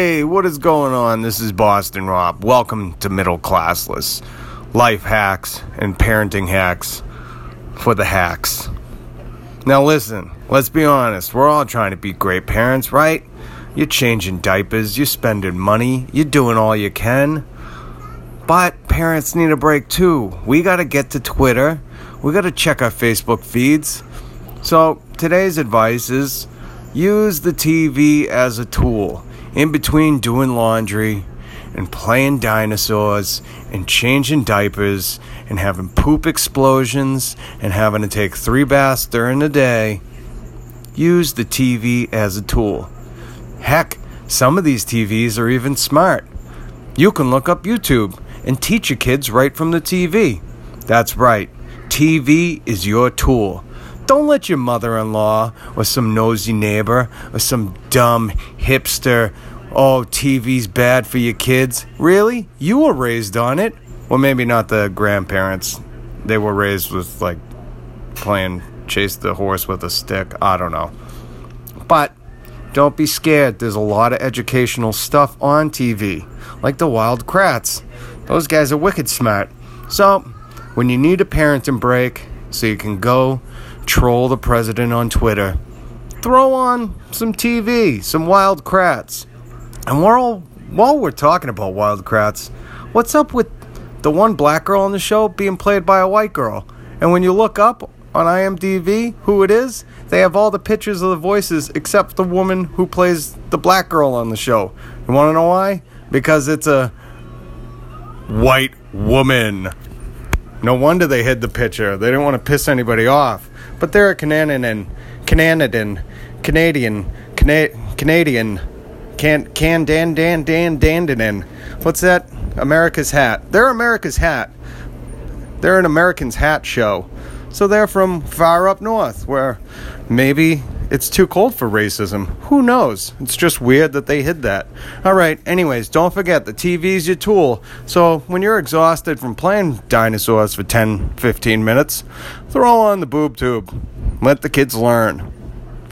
Hey, what is going on? This is Boston Rob. Welcome to Middle Classless Life Hacks and Parenting Hacks for the Hacks. Now, listen, let's be honest. We're all trying to be great parents, right? You're changing diapers, you're spending money, you're doing all you can. But parents need a break too. We got to get to Twitter, we got to check our Facebook feeds. So, today's advice is use the TV as a tool in between doing laundry and playing dinosaurs and changing diapers and having poop explosions and having to take three baths during the day. Use the TV as a tool. Heck, some of these TVs are even smart. You can look up YouTube and teach your kids right from the TV. That's right, TV is your tool. Don't let your mother in law or some nosy neighbor or some dumb hipster, oh, TV's bad for your kids. Really? You were raised on it. Well, maybe not the grandparents. They were raised with, like, playing chase the horse with a stick. I don't know. But don't be scared. There's a lot of educational stuff on TV, like the Wild Kratts. Those guys are wicked smart. So, when you need a parenting break so you can go troll the president on Twitter. Throw on some TV, some Wild Kratts. And while we're talking about Wild Kratts, what's up with the one black girl on the show being played by a white girl? And when you look up on IMDb who it is, they have all the pictures of the voices except the woman who plays the black girl on the show. You want to know why? Because it's a white woman. No wonder they hid the picture. They didn't want to piss anybody off. But they're a Canadian, Canadian, Canadian, Cana- Canadian, can can dan dan dan dandanin. What's that? America's hat. They're America's hat. They're an American's hat show. So they're from far up north, where maybe it's too cold for racism. Who knows? It's just weird that they hid that. All right, anyways, don't forget the TV's your tool. So when you're exhausted from playing dinosaurs for 10, 15 minutes, throw on the boob tube. Let the kids learn.